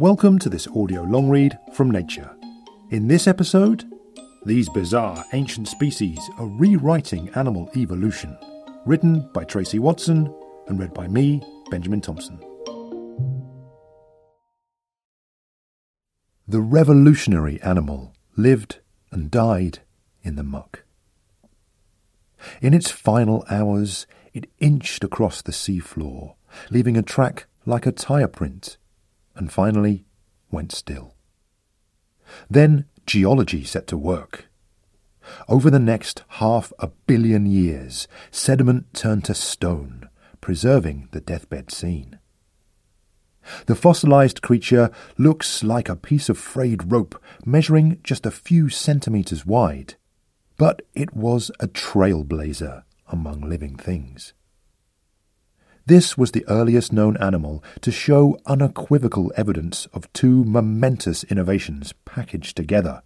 Welcome to this audio long read from Nature. In this episode, these bizarre ancient species are rewriting animal evolution. Written by Traci Watson and read by me, Benjamin Thompson. The revolutionary animal lived and died in the muck. In its final hours, it inched across the seafloor, leaving a track like a tire print, and finally went still. Then geology set to work. Over the next half a billion years, sediment turned to stone, preserving the deathbed scene. The fossilized creature looks like a piece of frayed rope measuring just a few centimeters wide, but it was a trailblazer among living things. This was the earliest known animal to show unequivocal evidence of two momentous innovations packaged together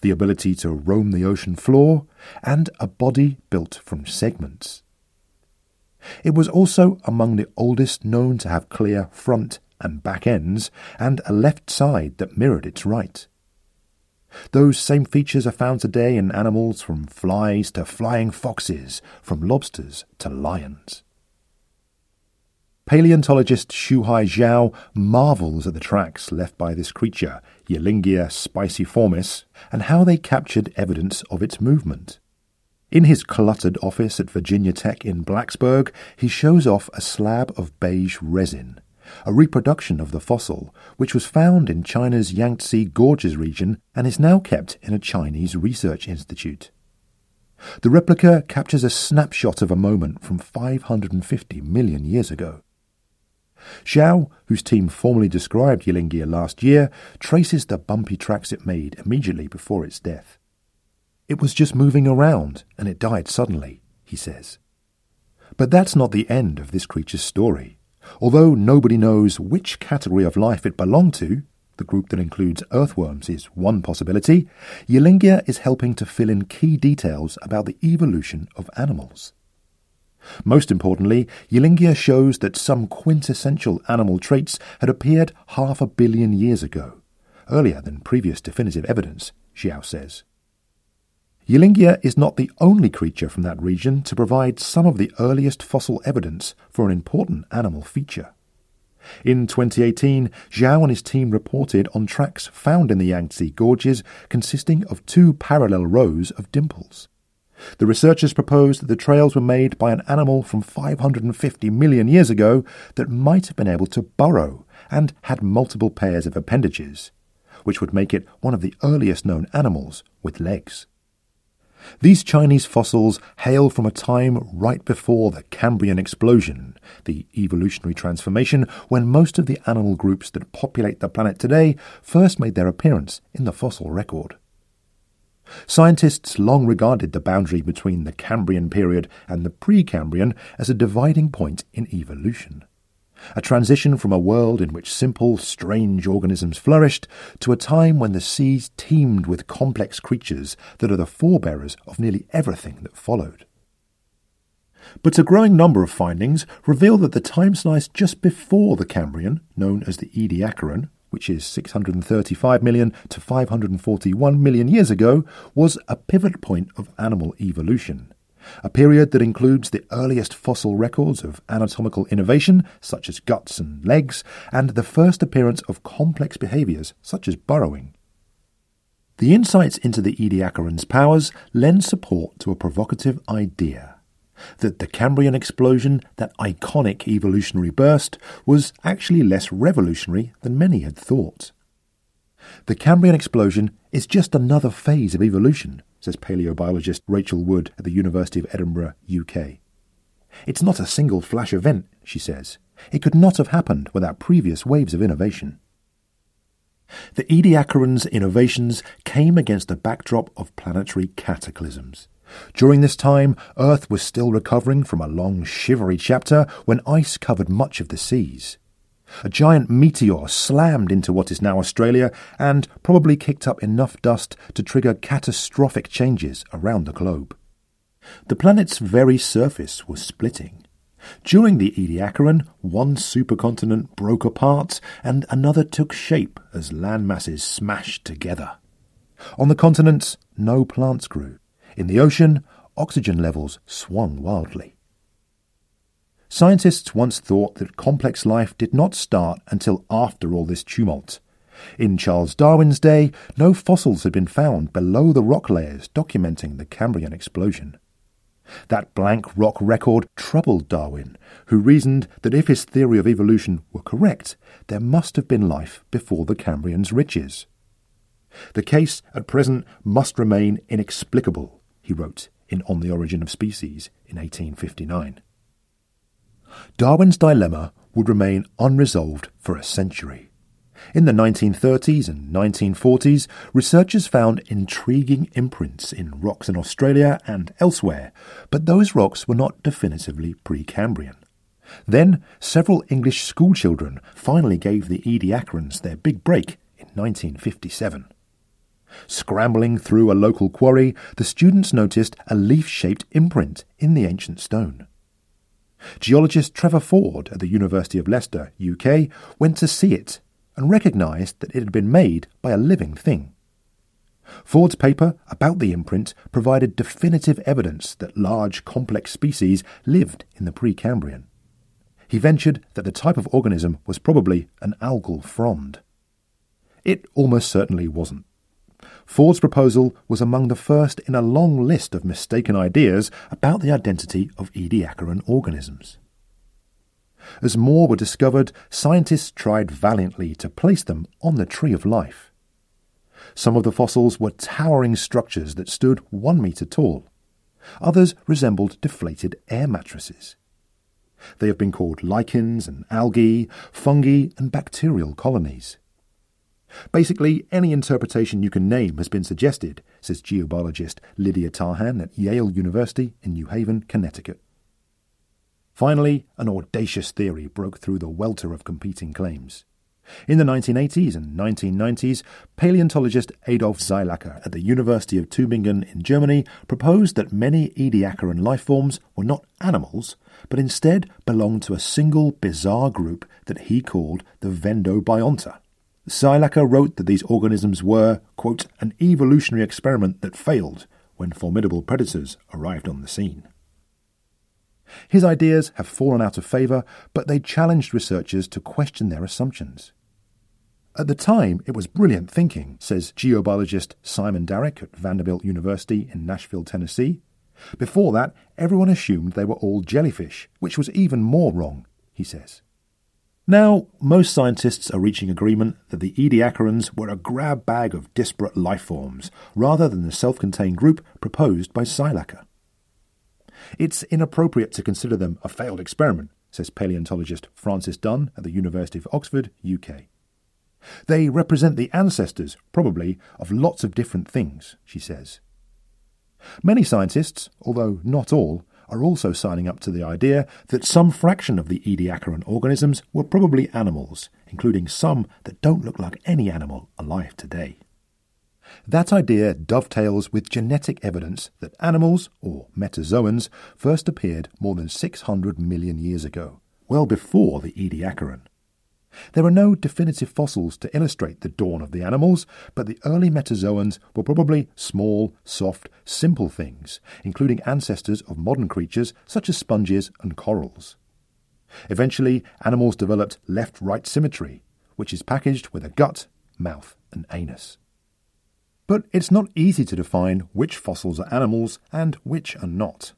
the ability to roam the ocean floor, and a body built from segments. It was also among the oldest known to have clear front and back ends, and a left side that mirrored its right. Those same features are found today in animals from flies to flying foxes, from lobsters to lions. Paleontologist Shuhai Xiao marvels at the tracks left by this creature, Yilingia spiciformis, and how they captured evidence of its movement. In his cluttered office at Virginia Tech in Blacksburg, he shows off a slab of beige resin, a reproduction of the fossil, which was found in China's Yangtze Gorges region and is now kept in a Chinese research institute. The replica captures a snapshot of a moment from 550 million years ago. Xiao, whose team formally described Yilingia last year, traces the bumpy tracks it made immediately before its death. It was just moving around, and it died suddenly, he says. But that's not the end of this creature's story. Although nobody knows which category of life it belonged to, the group that includes earthworms is one possibility, Yilingia is helping to fill in key details about the evolution of animals. Most importantly, Yilingia shows that some quintessential animal traits had appeared half a billion years ago, earlier than previous definitive evidence, Xiao says. Yilingia is not the only creature from that region to provide some of the earliest fossil evidence for an important animal feature. In 2018, Xiao and his team reported on tracks found in the Yangtze Gorges consisting of two parallel rows of dimples. The researchers proposed that the trails were made by an animal from 550 million years ago that might have been able to burrow and had multiple pairs of appendages, which would make it one of the earliest known animals with legs. These Chinese fossils hail from a time right before the Cambrian explosion, the evolutionary transformation when most of the animal groups that populate the planet today first made their appearance in the fossil record. Scientists long regarded the boundary between the Cambrian period and the Precambrian as a dividing point in evolution. A transition from a world in which simple, strange organisms flourished to a time when the seas teemed with complex creatures that are the forebearers of nearly everything that followed. But a growing number of findings reveal that the time slice just before the Cambrian, known as the Ediacaran, which is 635 million to 541 million years ago, was a pivot point of animal evolution, a period that includes the earliest fossil records of anatomical innovation, such as guts and legs, and the first appearance of complex behaviours, such as burrowing. The insights into the Ediacaran's powers lend support to a provocative idea that the Cambrian explosion, that iconic evolutionary burst, was actually less revolutionary than many had thought. The Cambrian explosion is just another phase of evolution, says paleobiologist Rachel Wood at the University of Edinburgh, UK. It's not a single flash event, she says. It could not have happened without previous waves of innovation. The Ediacaran's innovations came against a backdrop of planetary cataclysms. During this time, Earth was still recovering from a long, shivery chapter when ice covered much of the seas. A giant meteor slammed into what is now Australia and probably kicked up enough dust to trigger catastrophic changes around the globe. The planet's very surface was splitting. During the Ediacaran, one supercontinent broke apart and another took shape as land masses smashed together. On the continents, no plants grew. In the ocean, oxygen levels swung wildly. Scientists once thought that complex life did not start until after all this tumult. In Charles Darwin's day, no fossils had been found below the rock layers documenting the Cambrian explosion. That blank rock record troubled Darwin, who reasoned that if his theory of evolution were correct, there must have been life before the Cambrian's riches. The case at present must remain inexplicable, he wrote in On the Origin of Species in 1859. Darwin's dilemma would remain unresolved for a century. In the 1930s and 1940s, researchers found intriguing imprints in rocks in Australia and elsewhere, but those rocks were not definitively Precambrian. Then, several English schoolchildren finally gave the Ediacarans their big break in 1957. Scrambling through a local quarry, the students noticed a leaf shaped imprint in the ancient stone. Geologist Trevor Ford at the University of Leicester, UK, went to see it and recognised that it had been made by a living thing. Ford's paper about the imprint provided definitive evidence that large, complex species lived in the Precambrian. He ventured that the type of organism was probably an algal frond. It almost certainly wasn't. Ford's proposal was among the first in a long list of mistaken ideas about the identity of Ediacaran organisms. As more were discovered, scientists tried valiantly to place them on the tree of life. Some of the fossils were towering structures that stood one metre tall. Others resembled deflated air mattresses. They have been called lichens and algae, fungi and bacterial colonies. Basically, any interpretation you can name has been suggested, says geobiologist Lydia Tarhan at Yale University in New Haven, Connecticut. Finally, an audacious theory broke through the welter of competing claims. In the 1980s and 1990s, paleontologist Adolf Seilacher at the University of Tübingen in Germany proposed that many Ediacaran life forms were not animals, but instead belonged to a single bizarre group that he called the Vendobionta. Seilacher wrote that these organisms were, quote, an evolutionary experiment that failed when formidable predators arrived on the scene. His ideas have fallen out of favour, but they challenged researchers to question their assumptions. At the time, it was brilliant thinking, says geobiologist Simon Darroch at Vanderbilt University in Nashville, Tennessee. Before that, everyone assumed they were all jellyfish, which was even more wrong, he says. Now, most scientists are reaching agreement that the Ediacarans were a grab bag of disparate life forms, rather than the self contained group proposed by Seilacher. It's inappropriate to consider them a failed experiment, says paleontologist Frances Dunn at the University of Oxford, UK. They represent the ancestors, probably, of lots of different things, she says. Many scientists, although not all, are also signing up to the idea that some fraction of the Ediacaran organisms were probably animals, including some that don't look like any animal alive today. That idea dovetails with genetic evidence that animals, or metazoans, first appeared more than 600 million years ago, well before the Ediacaran. There are no definitive fossils to illustrate the dawn of the animals, but the early metazoans were probably small, soft, simple things, including ancestors of modern creatures such as sponges and corals. Eventually, animals developed left right symmetry, which is packaged with a gut, mouth, and anus. But it's not easy to define which fossils are animals and which are not.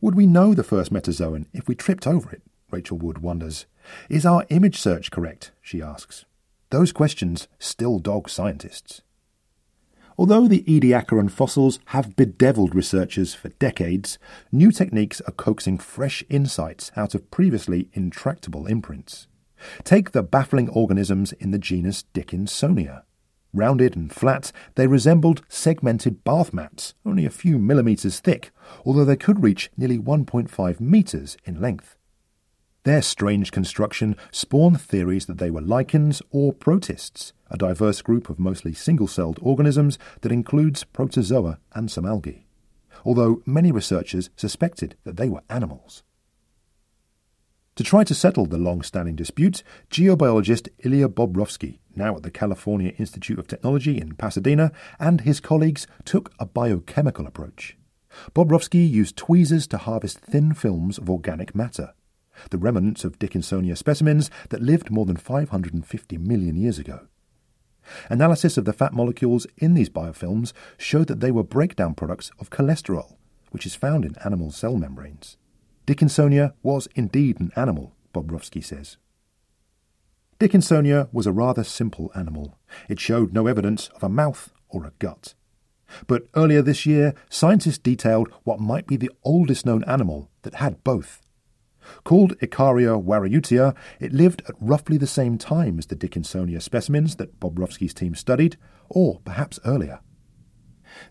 Would we know the first metazoan if we tripped over it? Rachel Wood wonders. Is our image search correct? she asks. Those questions still dog scientists. Although the Ediacaran fossils have bedeviled researchers for decades, new techniques are coaxing fresh insights out of previously intractable imprints. Take the baffling organisms in the genus Dickinsonia. Rounded and flat, they resembled segmented bath mats, only a few millimetres thick, although they could reach nearly 1.5 metres in length. Their strange construction spawned theories that they were lichens or protists, a diverse group of mostly single celled organisms that includes protozoa and some algae, although many researchers suspected that they were animals. To try to settle the long standing dispute, geobiologist Ilya Bobrovskiy, now at the California Institute of Technology in Pasadena, and his colleagues took a biochemical approach. Bobrovskiy used tweezers to harvest thin films of organic matter the remnants of Dickinsonia specimens that lived more than 550 million years ago. Analysis of the fat molecules in these biofilms showed that they were breakdown products of cholesterol, which is found in animal cell membranes. Dickinsonia was indeed an animal, Bobrovskiy says. Dickinsonia was a rather simple animal. It showed no evidence of a mouth or a gut. But earlier this year, scientists detailed what might be the oldest known animal that had both. Called Ikaria wariootia, it lived at roughly the same time as the Dickinsonia specimens that Bobrovskiy's team studied, or perhaps earlier.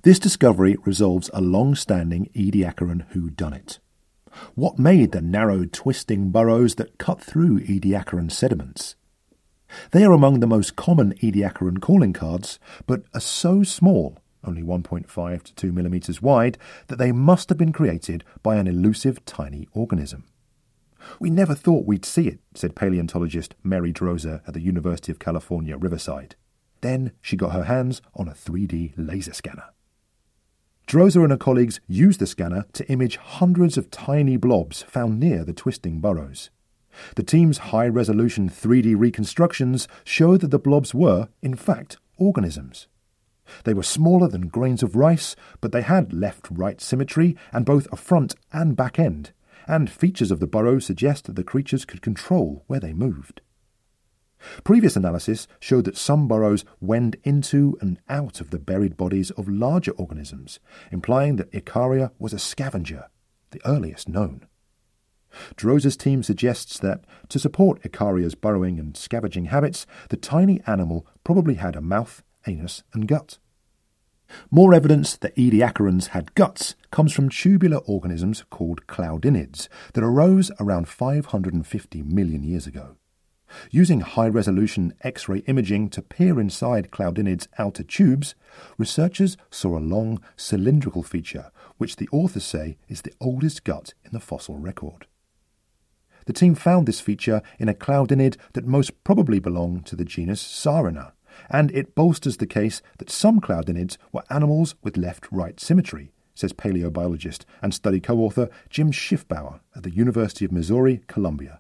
This discovery resolves a long standing Ediacaran whodunit. What made the narrow, twisting burrows that cut through Ediacaran sediments? They are among the most common Ediacaran calling cards, but are so small, only 1.5 to 2 millimeters wide, that they must have been created by an elusive tiny organism. We never thought we'd see it, said paleontologist Mary Droser at the University of California, Riverside. Then she got her hands on a 3D laser scanner. Droser and her colleagues used the scanner to image hundreds of tiny blobs found near the twisting burrows. The team's high resolution 3D reconstructions showed that the blobs were, in fact, organisms. They were smaller than grains of rice, but they had left right symmetry and both a front and back end, and features of the burrow suggest that the creatures could control where they moved. Previous analysis showed that some burrows wend into and out of the buried bodies of larger organisms, implying that Ikaria was a scavenger, the earliest known. Droser's team suggests that, to support Ikaria's burrowing and scavenging habits, the tiny animal probably had a mouth, anus, and gut. More evidence that Ediacarans had guts comes from tubular organisms called cloudinids that arose around 550 million years ago. Using high resolution X ray imaging to peer inside cloudinids' outer tubes, researchers saw a long cylindrical feature which the authors say is the oldest gut in the fossil record. The team found this feature in a cloudinid that most probably belonged to the genus Saarina, and it bolsters the case that some cloudinids were animals with left right symmetry, says paleobiologist and study co author Jim Schiffbauer at the University of Missouri, Columbia.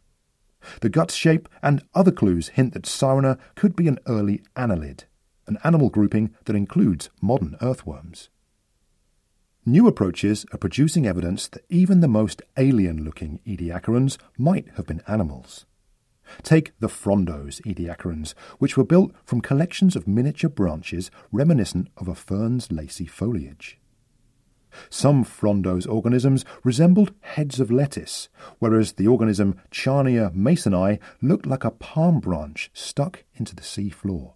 The gut shape and other clues hint that Saarina could be an early annelid, an animal grouping that includes modern earthworms. New approaches are producing evidence that even the most alien looking Ediacarans might have been animals. Take the frondose ediacarans, which were built from collections of miniature branches reminiscent of a fern's lacy foliage. Some frondose organisms resembled heads of lettuce, whereas the organism Charnia masoni looked like a palm branch stuck into the sea floor.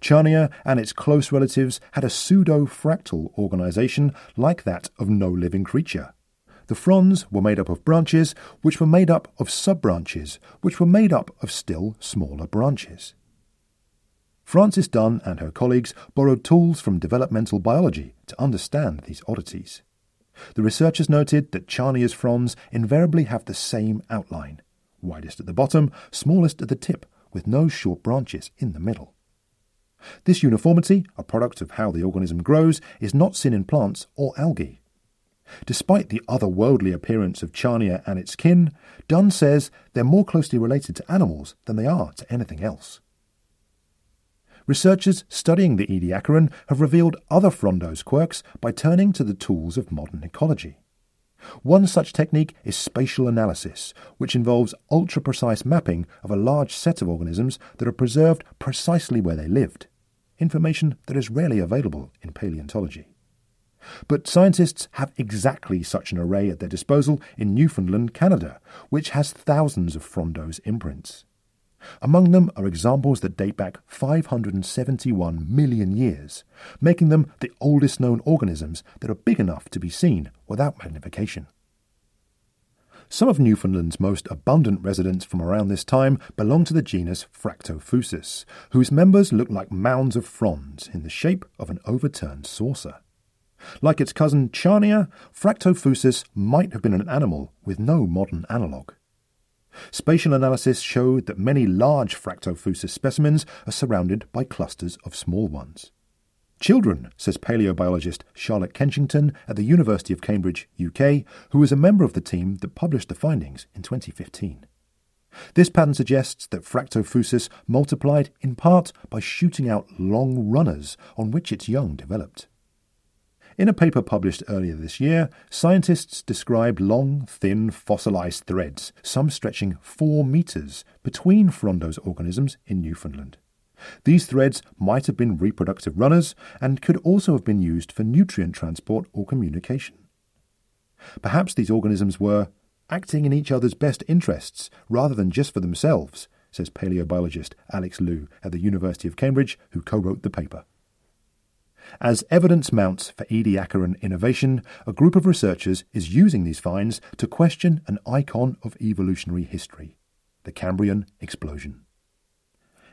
Charnia and its close relatives had a pseudo-fractal organization like that of no living creature. The fronds were made up of branches, which were made up of sub-branches, which were made up of still smaller branches. Frances Dunn and her colleagues borrowed tools from developmental biology to understand these oddities. The researchers noted that Charnia's fronds invariably have the same outline widest at the bottom, smallest at the tip, with no short branches in the middle. This uniformity, a product of how the organism grows, is not seen in plants or algae. Despite the otherworldly appearance of Charnia and its kin, Dunn says they're more closely related to animals than they are to anything else. Researchers studying the Ediacaran have revealed other frondose quirks by turning to the tools of modern ecology. One such technique is spatial analysis, which involves ultra precise mapping of a large set of organisms that are preserved precisely where they lived, information that is rarely available in paleontology. But scientists have exactly such an array at their disposal in Newfoundland, Canada, which has thousands of frondose imprints. Among them are examples that date back 571 million years, making them the oldest known organisms that are big enough to be seen without magnification. Some of Newfoundland's most abundant residents from around this time belong to the genus Fractofusus, whose members look like mounds of fronds in the shape of an overturned saucer. Like its cousin Charnia, Fractofusus might have been an animal with no modern analogue. Spatial analysis showed that many large Fractofusus specimens are surrounded by clusters of small ones. Children, says paleobiologist Charlotte Kenchington at the University of Cambridge, UK, who was a member of the team that published the findings in 2015. This pattern suggests that Fractofusus multiplied in part by shooting out long runners on which its young developed. In a paper published earlier this year, scientists described long, thin, fossilized threads, some stretching four meters, between frondose organisms in Newfoundland. These threads might have been reproductive runners and could also have been used for nutrient transport or communication. Perhaps these organisms were acting in each other's best interests rather than just for themselves, says paleobiologist Alex Liu at the University of Cambridge, who co wrote the paper. As evidence mounts for Ediacaran innovation, a group of researchers is using these finds to question an icon of evolutionary history the Cambrian explosion.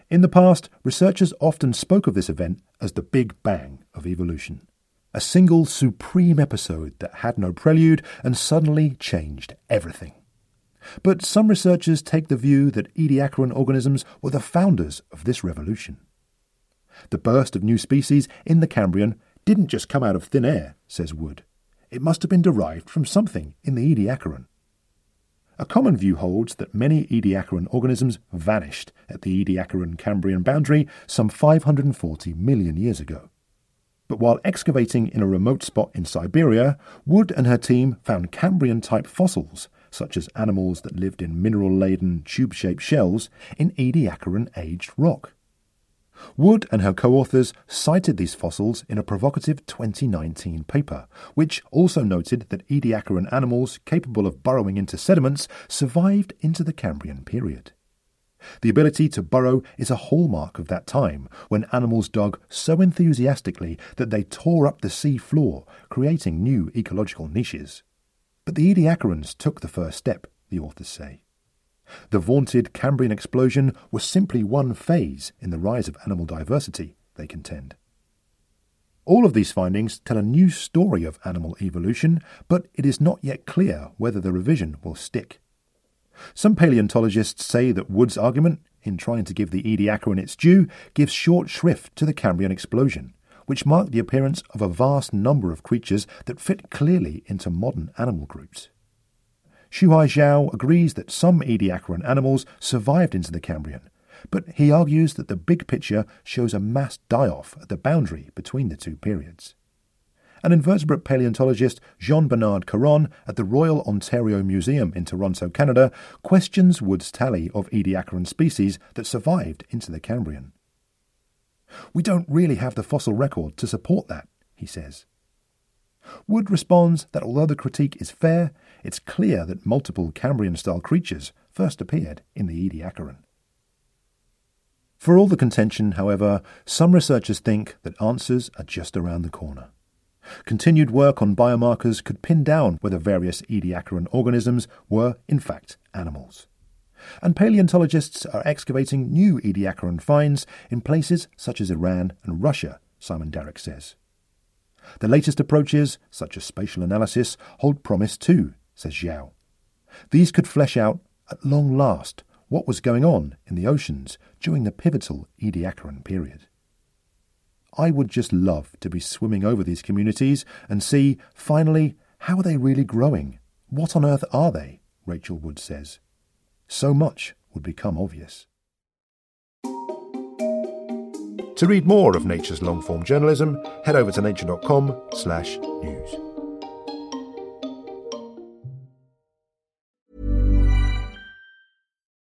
In the past, researchers often spoke of this event as the Big Bang of evolution. A single supreme episode that had no prelude and suddenly changed everything. But some researchers take the view that Ediacaran organisms were the founders of this revolution. The burst of new species in the Cambrian didn't just come out of thin air, says Wood. It must have been derived from something in the Ediacaran. A common view holds that many Ediacaran organisms vanished at the Ediacaran Cambrian boundary some 540 million years ago. But while excavating in a remote spot in Siberia, Wood and her team found Cambrian type fossils, such as animals that lived in mineral laden, tube shaped shells, in Ediacaran aged rock. Wood and her co authors cited these fossils in a provocative 2019 paper, which also noted that Ediacaran animals capable of burrowing into sediments survived into the Cambrian period. The ability to burrow is a hallmark of that time, when animals dug so enthusiastically that they tore up the sea floor, creating new ecological niches. But the Ediacarans took the first step, the authors say. The vaunted Cambrian explosion was simply one phase in the rise of animal diversity, they contend. All of these findings tell a new story of animal evolution, but it is not yet clear whether the revision will stick. Some paleontologists say that Wood's argument, in trying to give the Ediacaran its due, gives short shrift to the Cambrian explosion, which marked the appearance of a vast number of creatures that fit clearly into modern animal groups. Shuhai Xiao agrees that some Ediacaran animals survived into the Cambrian, but he argues that the big picture shows a mass die off at the boundary between the two periods. An invertebrate paleontologist, Jean Bernard Caron, at the Royal Ontario Museum in Toronto, Canada, questions Wood's tally of Ediacaran species that survived into the Cambrian. We don't really have the fossil record to support that, he says. Wood responds that although the critique is fair, it's clear that multiple Cambrian style creatures first appeared in the Ediacaran. For all the contention, however, some researchers think that answers are just around the corner. Continued work on biomarkers could pin down whether various Ediacaran organisms were, in fact, animals. And paleontologists are excavating new Ediacaran finds in places such as Iran and Russia, Simon Darroch says. The latest approaches, such as spatial analysis, hold promise too, says Xiao. These could flesh out at long last, what was going on in the oceans during the pivotal Ediacaran period. I would just love to be swimming over these communities and see, finally, how are they really growing? What on earth are they? Rachel Wood says. So much would become obvious. To read more of Nature's long-form journalism, head over to nature.com slash news.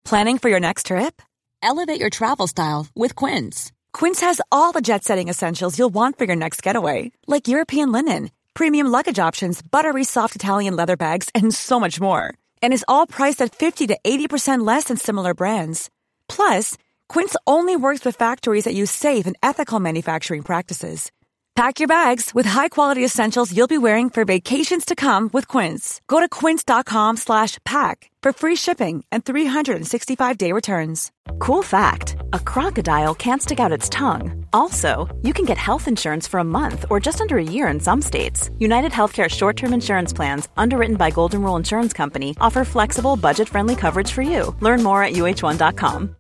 Planning for your next trip? Elevate your travel style with Quince. Quince has all the jet-setting essentials you'll want for your next getaway, like European linen, premium luggage options, buttery soft Italian leather bags, and so much more. And is all priced at 50 to 80% less than similar brands. Plus, Quince only works with factories that use safe and ethical manufacturing practices. Pack your bags with high-quality essentials you'll be wearing for vacations to come with Quince. Go to quince.com/pack for free shipping and 365-day returns. Cool fact: A crocodile can't stick out its tongue. Also, you can get health insurance for a month or just under a year in some states. United Healthcare short-term insurance plans, underwritten by Golden Rule Insurance Company, offer flexible, budget-friendly coverage for you. Learn more at uh1.com.